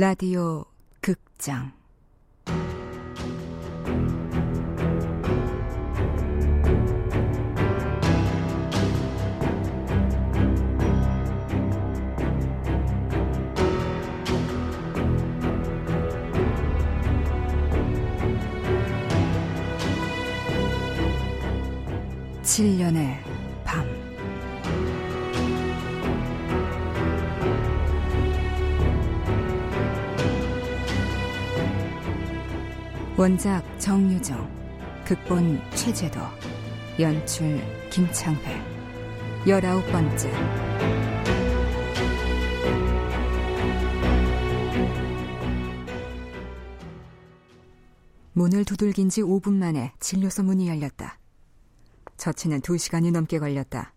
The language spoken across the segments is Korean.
라디오 극장 원작 정유정, 극본 최재도, 연출 김창회, 열아홉 번째. 문을 두들긴 지 5분 만에 진료소 문이 열렸다. 저치는 2시간이 넘게 걸렸다.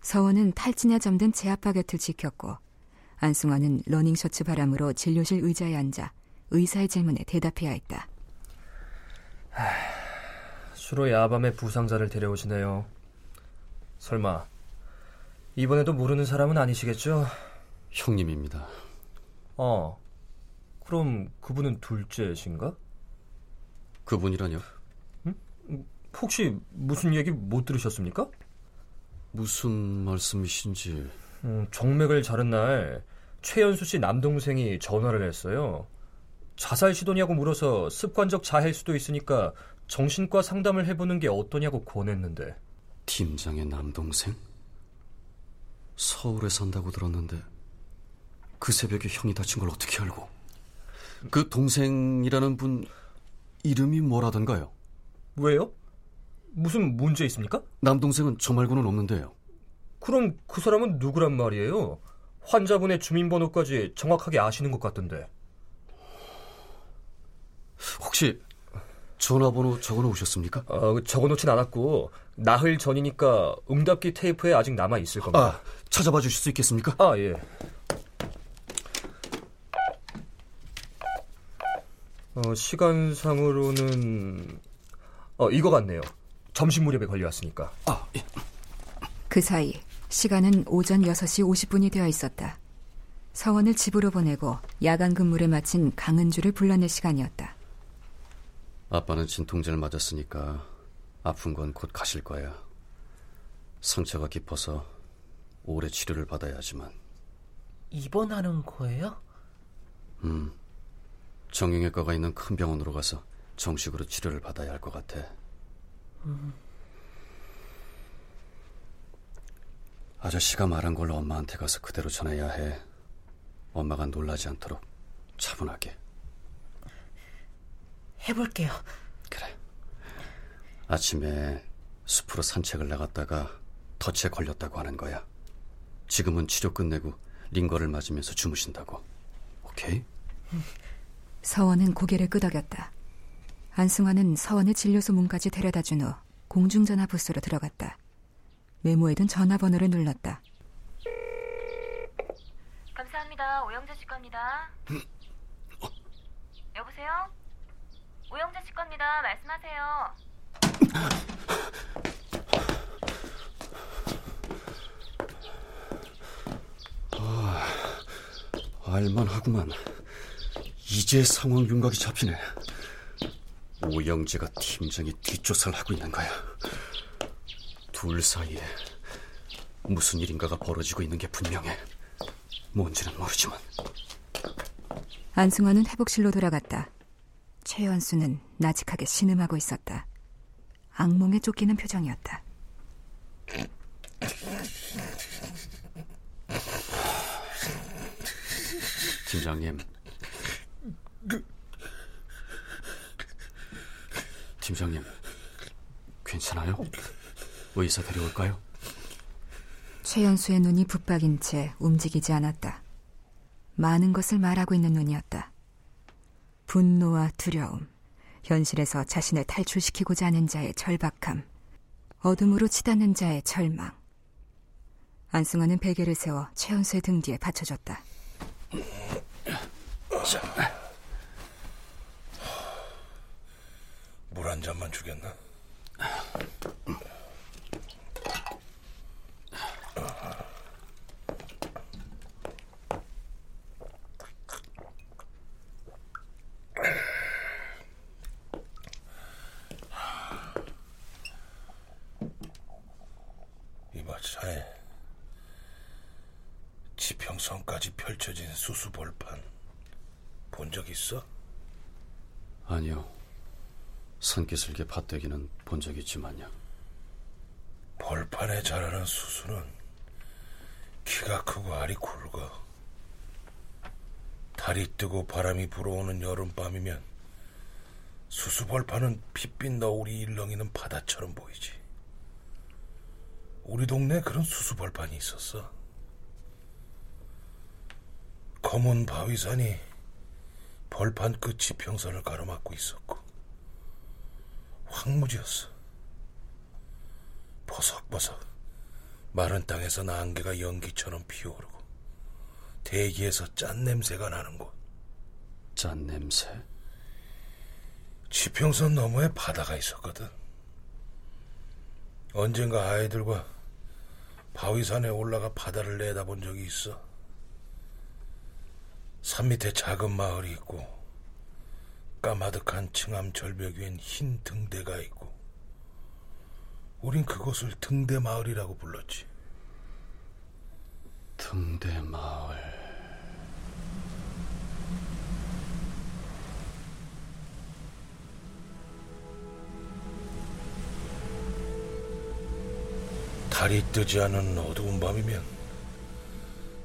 서원은 탈진에 잠든 제 아빠 곁을 지켰고 안승환은 러닝셔츠 바람으로 진료실 의자에 앉아 의사의 질문에 대답해야 했다. 주로 야밤에 부상자를 데려오시네요. 설마 이번에도 모르는 사람은 아니시겠죠? 형님입니다. 어. 그럼 그분은 둘째신가? 그분이라뇨? 응? 혹시 무슨 얘기 못 들으셨습니까? 무슨 말씀이신지. 음, 정맥을 자른 날 최연수 씨 남동생이 전화를 했어요. 자살 시도냐고 물어서 습관적 자해일 수도 있으니까 정신과 상담을 해보는 게 어떠냐고 권했는데. 팀장의 남동생? 서울에 산다고 들었는데 그 새벽에 형이 다친 걸 어떻게 알고? 그 동생이라는 분 이름이 뭐라던가요? 왜요? 무슨 문제 있습니까? 남동생은 저 말고는 없는데요. 그럼 그 사람은 누구란 말이에요? 환자분의 주민번호까지 정확하게 아시는 것 같던데. 혹시 전화번호 적어 놓으셨습니까? 어, 적어 놓진 않았고 나흘 전이니까 응답기 테이프에 아직 남아 있을 겁니다. 아, 찾아봐 주실 수 있겠습니까? 아, 예. 어, 시간상으로는 어, 이거 같네요. 점심 무렵에 걸려왔으니까. 아, 예. 그 사이 시간은 오전 6시 50분이 되어 있었다. 서원을 집으로 보내고 야간 근무를 마친 강은주를 불러낼 시간이었다. 아빠는 진통제를 맞았으니까 아픈 건 곧 가실 거야. 상처가 깊어서 오래 치료를 받아야 하지만. 입원하는 거예요? 음. 정형외과가 있는 큰 병원으로 가서 정식으로 치료를 받아야 할 것 같아. 음. 아저씨가 말한 걸로 엄마한테 가서 그대로 전해야 해. 엄마가 놀라지 않도록 차분하게. 해볼게요. 그래. 아침에 숲으로 산책을 나갔다가 덫에 걸렸다고 하는 거야. 지금은 치료 끝내고 링거를 맞으면서 주무신다고. 오케이? 서원은 고개를 끄덕였다. 안승환은 서원의 진료소 문까지 데려다 준 후 공중전화 부스로 들어갔다. 메모에 둔 전화번호를 눌렀다. 감사합니다. 오영재 씨 겁니다. 여보세요? 오영재 씨 겁니다. 말씀하세요. 아, 알만하구만. 이제 상황 윤곽이 잡히네. 오영재가 팀장이 뒷조사를 하고 있는 거야. 둘 사이에 무슨 일인가가 벌어지고 있는 게 분명해. 뭔지는 모르지만. 안승환은 회복실로 돌아갔다. 최연수는 나직하게 신음하고 있었다. 악몽에 쫓기는 표정이었다. 팀장님. 팀장님, 괜찮아요? 의사 데려올까요? 최연수의 눈이 붙박인 채 움직이지 않았다. 많은 것을 말하고 있는 눈이었다. 분노와 두려움, 현실에서 자신을 탈출시키고자 하는 자의 절박함, 어둠으로 치닫는 자의 절망. 안승환은 베개를 세워 최연수의 등 뒤에 받쳐줬다. 물한 잔만 주겠나? 지평선까지 펼쳐진 수수벌판 본 적 있어? 아니요. 산기슭의 밭대기는 본 적 있지만요. 벌판에 자라는 수수는 키가 크고 알이 굵어. 달이 뜨고 바람이 불어오는 여름밤이면 수수벌판은 핏빛 너울이 일렁이는 바다처럼 보이지. 우리 동네에 그런 수수벌판이 있었어. 검은 바위산이 벌판 끝 지평선을 가로막고 있었고 황무지였어. 버석버석 마른 땅에서 안개가 연기처럼 피어오르고 대기에서 짠 냄새가 나는 곳. 짠 냄새? 지평선 너머에 바다가 있었거든. 언젠가 아이들과 바위산에 올라가 바다를 내다본 적이 있어. 산 밑에 작은 마을이 있고 까마득한 층암 절벽 위엔 흰 등대가 있고 우린 그곳을 등대 마을이라고 불렀지. 등대 마을. 달이 뜨지 않은 어두운 밤이면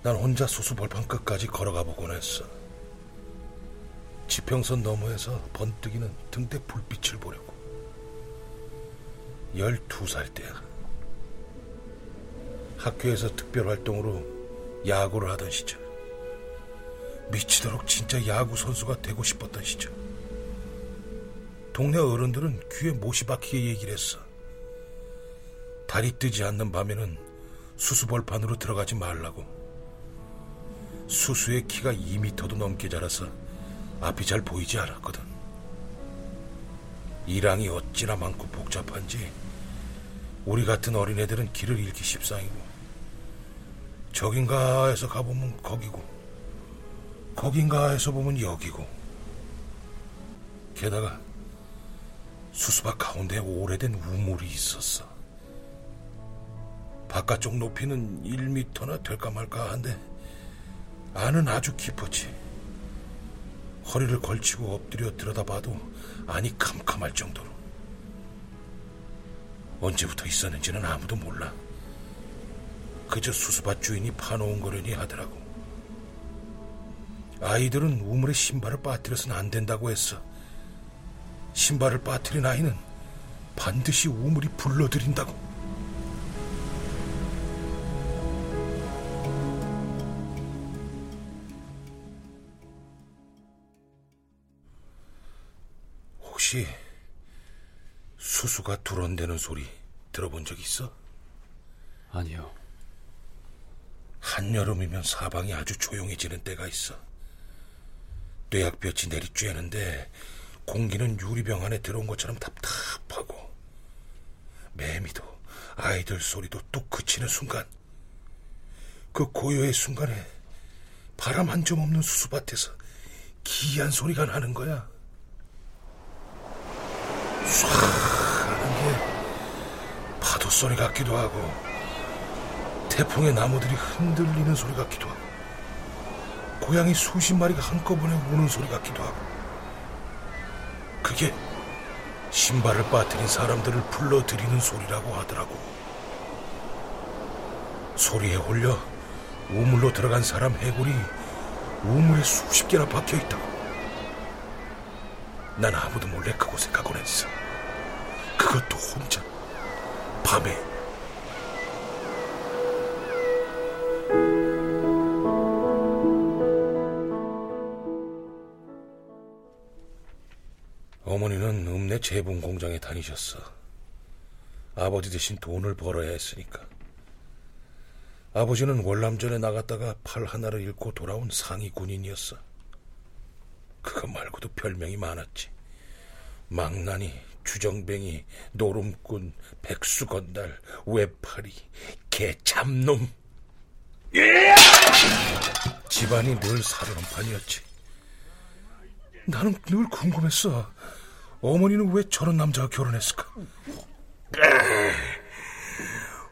난 혼자 수수 벌판 끝까지 걸어가 보곤 했어. 지평선 너머에서 번뜩이는 등대 불빛을 보려고. 열두 살 때야. 학교에서 특별활동으로 야구를 하던 시절. 미치도록 진짜 야구 선수가 되고 싶었던 시절. 동네 어른들은 귀에 못이 박히게 얘기를 했어. 달이 뜨지 않는 밤에는 수수벌판으로 들어가지 말라고. 수수의 키가 2미터도 넘게 자라서 앞이 잘 보이지 않았거든. 이랑이 어찌나 많고 복잡한지 우리 같은 어린애들은 길을 잃기 십상이고 저긴가 해서 가보면 거기고 거긴가 해서 보면 여기고 게다가 수수밭 가운데 오래된 우물이 있었어. 바깥쪽 높이는 1미터나 될까 말까 한데 안은 아주 깊었지. 허리를 걸치고 엎드려 들여다봐도 안이 캄캄할 정도로. 언제부터 있었는지는 아무도 몰라. 그저 수수밭 주인이 파놓은 거려니 하더라고. 아이들은 우물에 신발을 빠뜨려서는 안 된다고 했어. 신발을 빠뜨린 아이는 반드시 우물이 불러들인다고. 혹시 수수가 두런대는 소리 들어본 적 있어? 아니요. 한여름이면 사방이 아주 조용해지는 때가 있어. 뇌약볕이 내리쬐는데 공기는 유리병 안에 들어온 것처럼 답답하고 매미도 아이들 소리도 뚝 그치는 순간 그 고요의 순간에 바람 한 점 없는 수수밭에서 기이한 소리가 나는 거야. 쏴 하는 게 파도 소리 같기도 하고 태풍의 나무들이 흔들리는 소리 같기도 하고 고양이 수십 마리가 한꺼번에 우는 소리 같기도 하고 그게 신발을 빠뜨린 사람들을 불러들이는 소리라고 하더라고. 소리에 홀려 우물로 들어간 사람 해골이 우물에 수십 개나 박혀 있다고 난 아무도 몰래 그곳에 가곤 했어. 그것도 혼자. 밤에. 어머니는 읍내 재봉 공장에 다니셨어. 아버지 대신 돈을 벌어야 했으니까. 아버지는 월남전에 나갔다가 팔 하나를 잃고 돌아온 상위 군인이었어. 그거 말고도 별명이 많았지. 망나니, 주정뱅이, 노름꾼, 백수건달, 외파리, 개참놈. 예! 집안이 늘 살얼음판이었지. 나는 늘 궁금했어. 어머니는 왜 저런 남자와 결혼했을까? 예.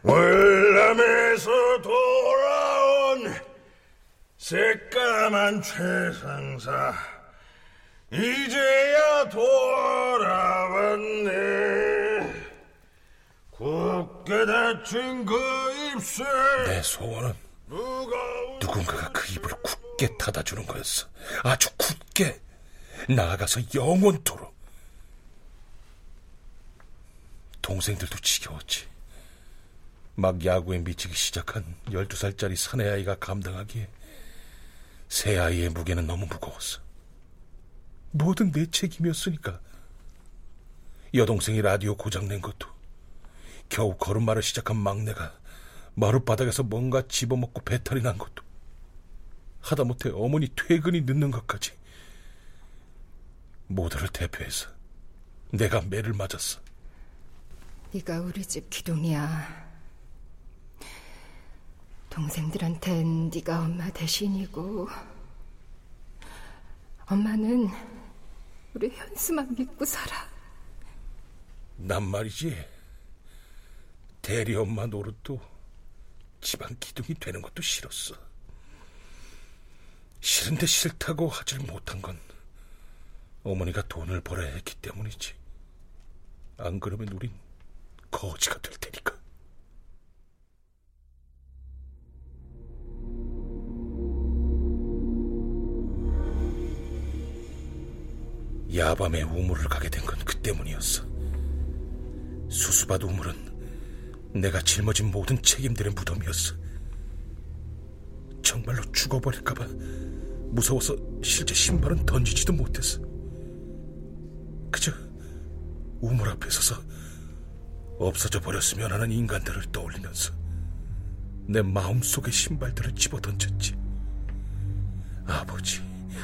월남에서 돌아온 새까만 최상사 이제야 돌아왔네. 굳게 닫힌 그 입술. 내 소원은 누군가가 그 입을 굳게 닫아주는 거였어. 아주 굳게 나아가서 영원토록. 동생들도 지겨웠지. 막 야구에 미치기 시작한 12살짜리 사내아이가 감당하기에 새아이의 무게는 너무 무거웠어. 뭐든 내 책임이었으니까. 여동생이 라디오 고장낸 것도, 겨우 걸음마를 시작한 막내가 마룻바닥에서 뭔가 집어먹고 배탈이 난 것도, 하다못해 어머니 퇴근이 늦는 것까지, 모두를 대표해서 내가 매를 맞았어. 네가 우리 집 기둥이야. 동생들한텐 네가 엄마 대신이고 엄마는 우리 현수만 믿고 살아. 난 말이지 대리 엄마 노릇도 집안 기둥이 되는 것도 싫었어. 싫은데 싫다고 하질 못한 건 어머니가 돈을 벌어야 했기 때문이지. 안 그러면 우린 거지가 될 테니까. 야밤에 우물을 가게 된 건 그 때문이었어. 수수밭 우물은 내가 짊어진 모든 책임들의 무덤이었어. 정말로 죽어버릴까봐 무서워서 실제 신발은 던지지도 못했어. 그저 우물 앞에 서서 없어져 버렸으면 하는 인간들을 떠올리면서 내 마음속의 신발들을 집어 던졌지. 아버지,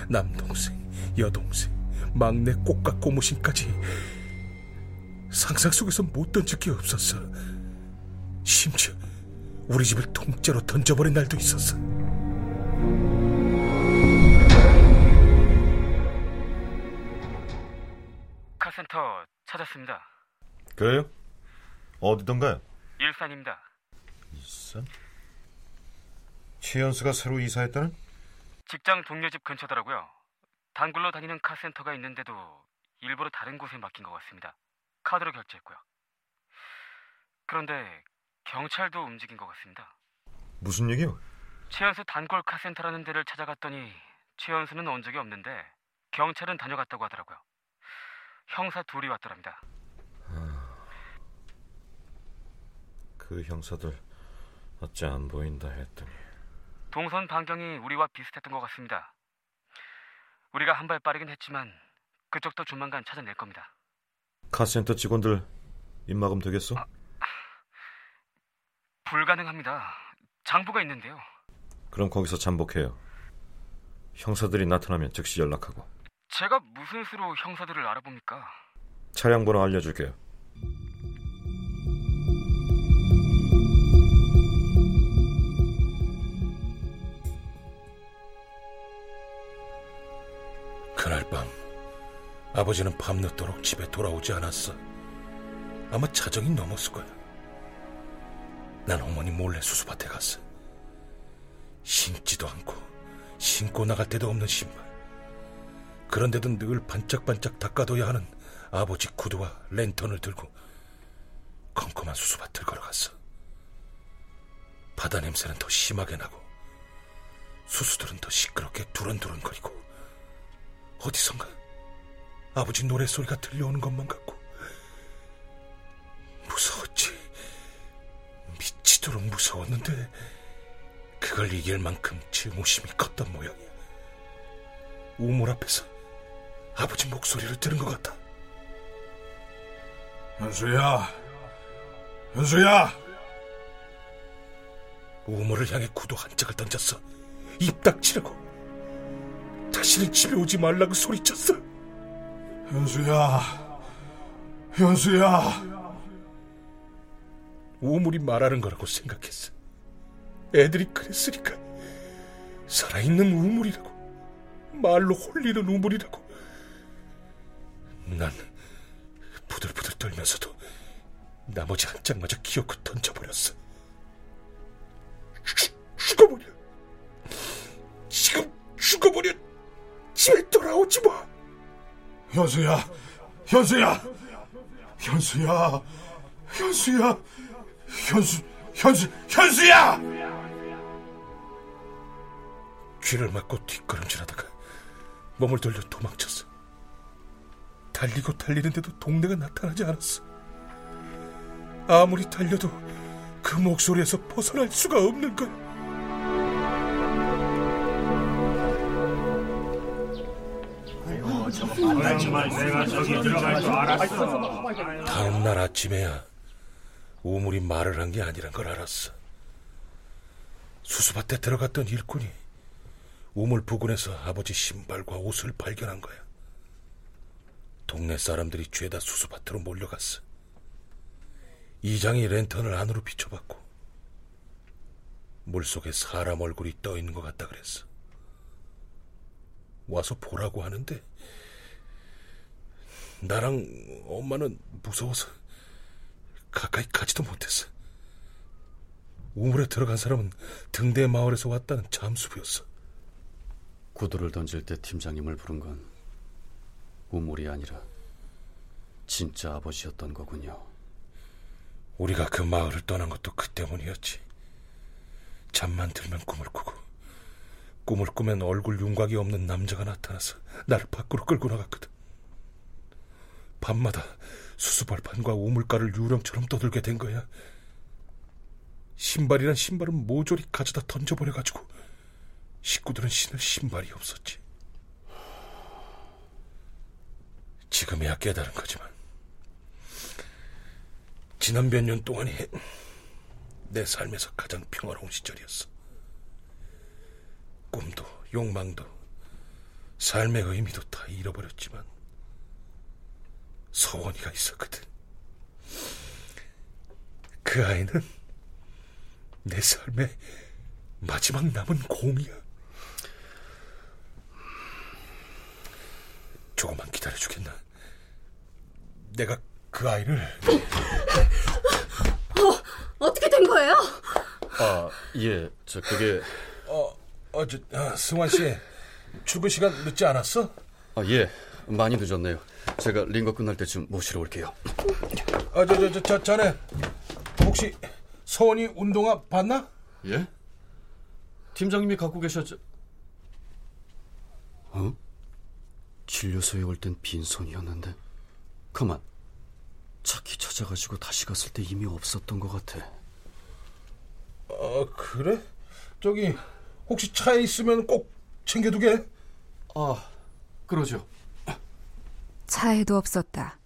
남동생, 여동생, 막내 꽃과 고무신까지 상상 속에서 못 던질 게 없었어. 심지어 우리 집을 통째로 던져버린 날도 있었어. 카센터 찾았습니다. 그래요? 어디던가요? 일산입니다. 일산? 최연수가 새로 이사했다는? 직장 동료 집 근처더라고요. 단골로 다니는 카센터가 있는데도 일부러 다른 곳에 맡긴 것 같습니다. 카드로 결제했고요. 그런데 경찰도 움직인 것 같습니다. 무슨 얘기요? 최연수 단골 카센터라는 데를 찾아갔더니 최연수는 온 적이 없는데 경찰은 다녀갔다고 하더라고요. 형사 둘이 왔더랍니다. 그 형사들 어째 안 보인다 했더니 동선 반경이 우리와 비슷했던 것 같습니다. 우리가 한 발 빠르긴 했지만 그쪽도 조만간 찾아낼 겁니다. 카센터 직원들 입막음 되겠어? 아, 불가능합니다. 장부가 있는데요. 그럼 거기서 잠복해요. 형사들이 나타나면 즉시 연락하고. 제가 무슨 수로 형사들을 알아봅니까? 차량 번호 알려줄게요. 밤 아버지는 밤늦도록 집에 돌아오지 않았어. 아마 자정이 넘었을 거야. 난 어머니 몰래 수수밭에 갔어. 신지도 않고 신고 나갈 데도 없는 신발. 그런데도 늘 반짝반짝 닦아둬야 하는 아버지 구두와 랜턴을 들고 컴컴한 수수밭을 걸어갔어. 바다 냄새는 더 심하게 나고 수수들은 더 시끄럽게 두런두런거리고 어디선가 아버지 노랫소리가 들려오는 것만 같고 무서웠지. 미치도록 무서웠는데 그걸 이길 만큼 증오심이 컸던 모양이야. 우물 앞에서 아버지 목소리를 들은 것 같아. 현수야, 현수야. 우물을 향해 구두 한 짝을 던졌어. 입 닥치려고. 다시는 집에 오지 말라고 소리쳤어. 현수야, 현수야. 우물이 말하는 거라고 생각했어. 애들이 그랬으니까. 살아있는 우물이라고. 말로 홀리는 우물이라고. 난 부들부들 떨면서도 나머지 한 짝마저 기어코 던져버렸어. 죽, 죽어버려. 따라오지 마. 현수야, 현수야, 현수야, 현수야, 현수, 현수, 현수야! 쥐를 맞고 뒷걸음질하다가 몸을 돌려 도망쳤어. 달리고 달리는데도 동네가 나타나지 않았어. 아무리 달려도 그 목소리에서 벗어날 수가 없는 거야. 다음 날 아침에야 우물이 말을 한 게 아니란 걸 알았어. 수수밭에 들어갔던 일꾼이 우물 부근에서 아버지 신발과 옷을 발견한 거야. 동네 사람들이 죄다 수수밭으로 몰려갔어. 이장이 랜턴을 안으로 비춰봤고 물속에 사람 얼굴이 떠 있는 것 같다 그랬어. 와서 보라고 하는데 나랑 엄마는 무서워서 가까이 가지도 못했어. 우물에 들어간 사람은 등대 마을에서 왔다는 잠수부였어. 구두를 던질 때 팀장님을 부른 건 우물이 아니라 진짜 아버지였던 거군요. 우리가 그 마을을 떠난 것도 그 때문이었지. 잠만 들면 꿈을 꾸고 꿈을 꾸면 얼굴 윤곽이 없는 남자가 나타나서 나를 밖으로 끌고 나갔거든. 밤마다 수수발판과 우물가를 유령처럼 떠들게 된 거야. 신발이란 신발은 모조리 가져다 던져버려가지고 식구들은 신을 신발이 없었지. 지금이야 깨달은 거지만 지난 몇 년 동안이 내 삶에서 가장 평화로운 시절이었어. 꿈도 욕망도 삶의 의미도 다 잃어버렸지만 서원이가 있었거든. 그 아이는 내 삶의 마지막 남은 공이야. 조금만 기다려 주겠나? 내가 그 아이를 어, 어떻게 된 거예요? 아, 예, 저 그게 어, 어, 저, 아, 승환 씨 출근 시간 늦지 않았어? 아, 예, 많이 늦었네요. 제가 링거 끝날 때쯤 모시러 올게요. 아, 저, 저, 저, 저 자네 혹시 서원이 운동화 봤나? 예? 팀장님이 갖고 계셨죠? 어? 진료소에 올 땐 빈손이었는데 가만 차키 찾아가지고 다시 갔을 때 이미 없었던 것 같아 아, 그래? 저기 혹시 차에 있으면 꼭 챙겨두게. 아 그러죠 차에도 없었다.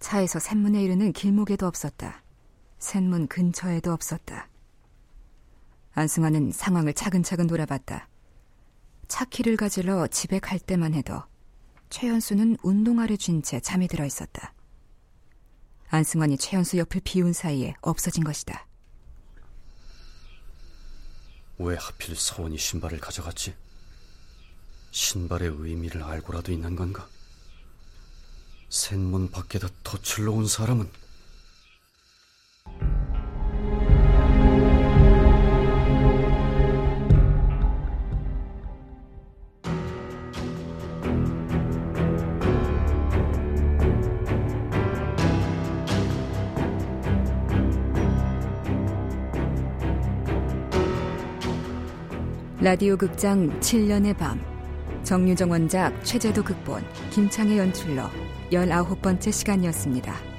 차에서 샘문에 이르는 길목에도 없었다. 샘문 근처에도 없었다. 안승환은 상황을 차근차근 돌아봤다. 차 키를 가지러 집에 갈 때만 해도 최현수는 운동화를 쥔 채 잠이 들어 있었다. 안승환이 최현수 옆을 비운 사이에 없어진 것이다. 왜 하필 서원이 신발을 가져갔지? 신발의 의미를 알고라도 있는 건가? 샘문 밖에다 덫을 놓은 사람은 라디오 극장 7년의 밤. 정유정 원작 최재도 극본 김창의 연출로 19번째 시간이었습니다.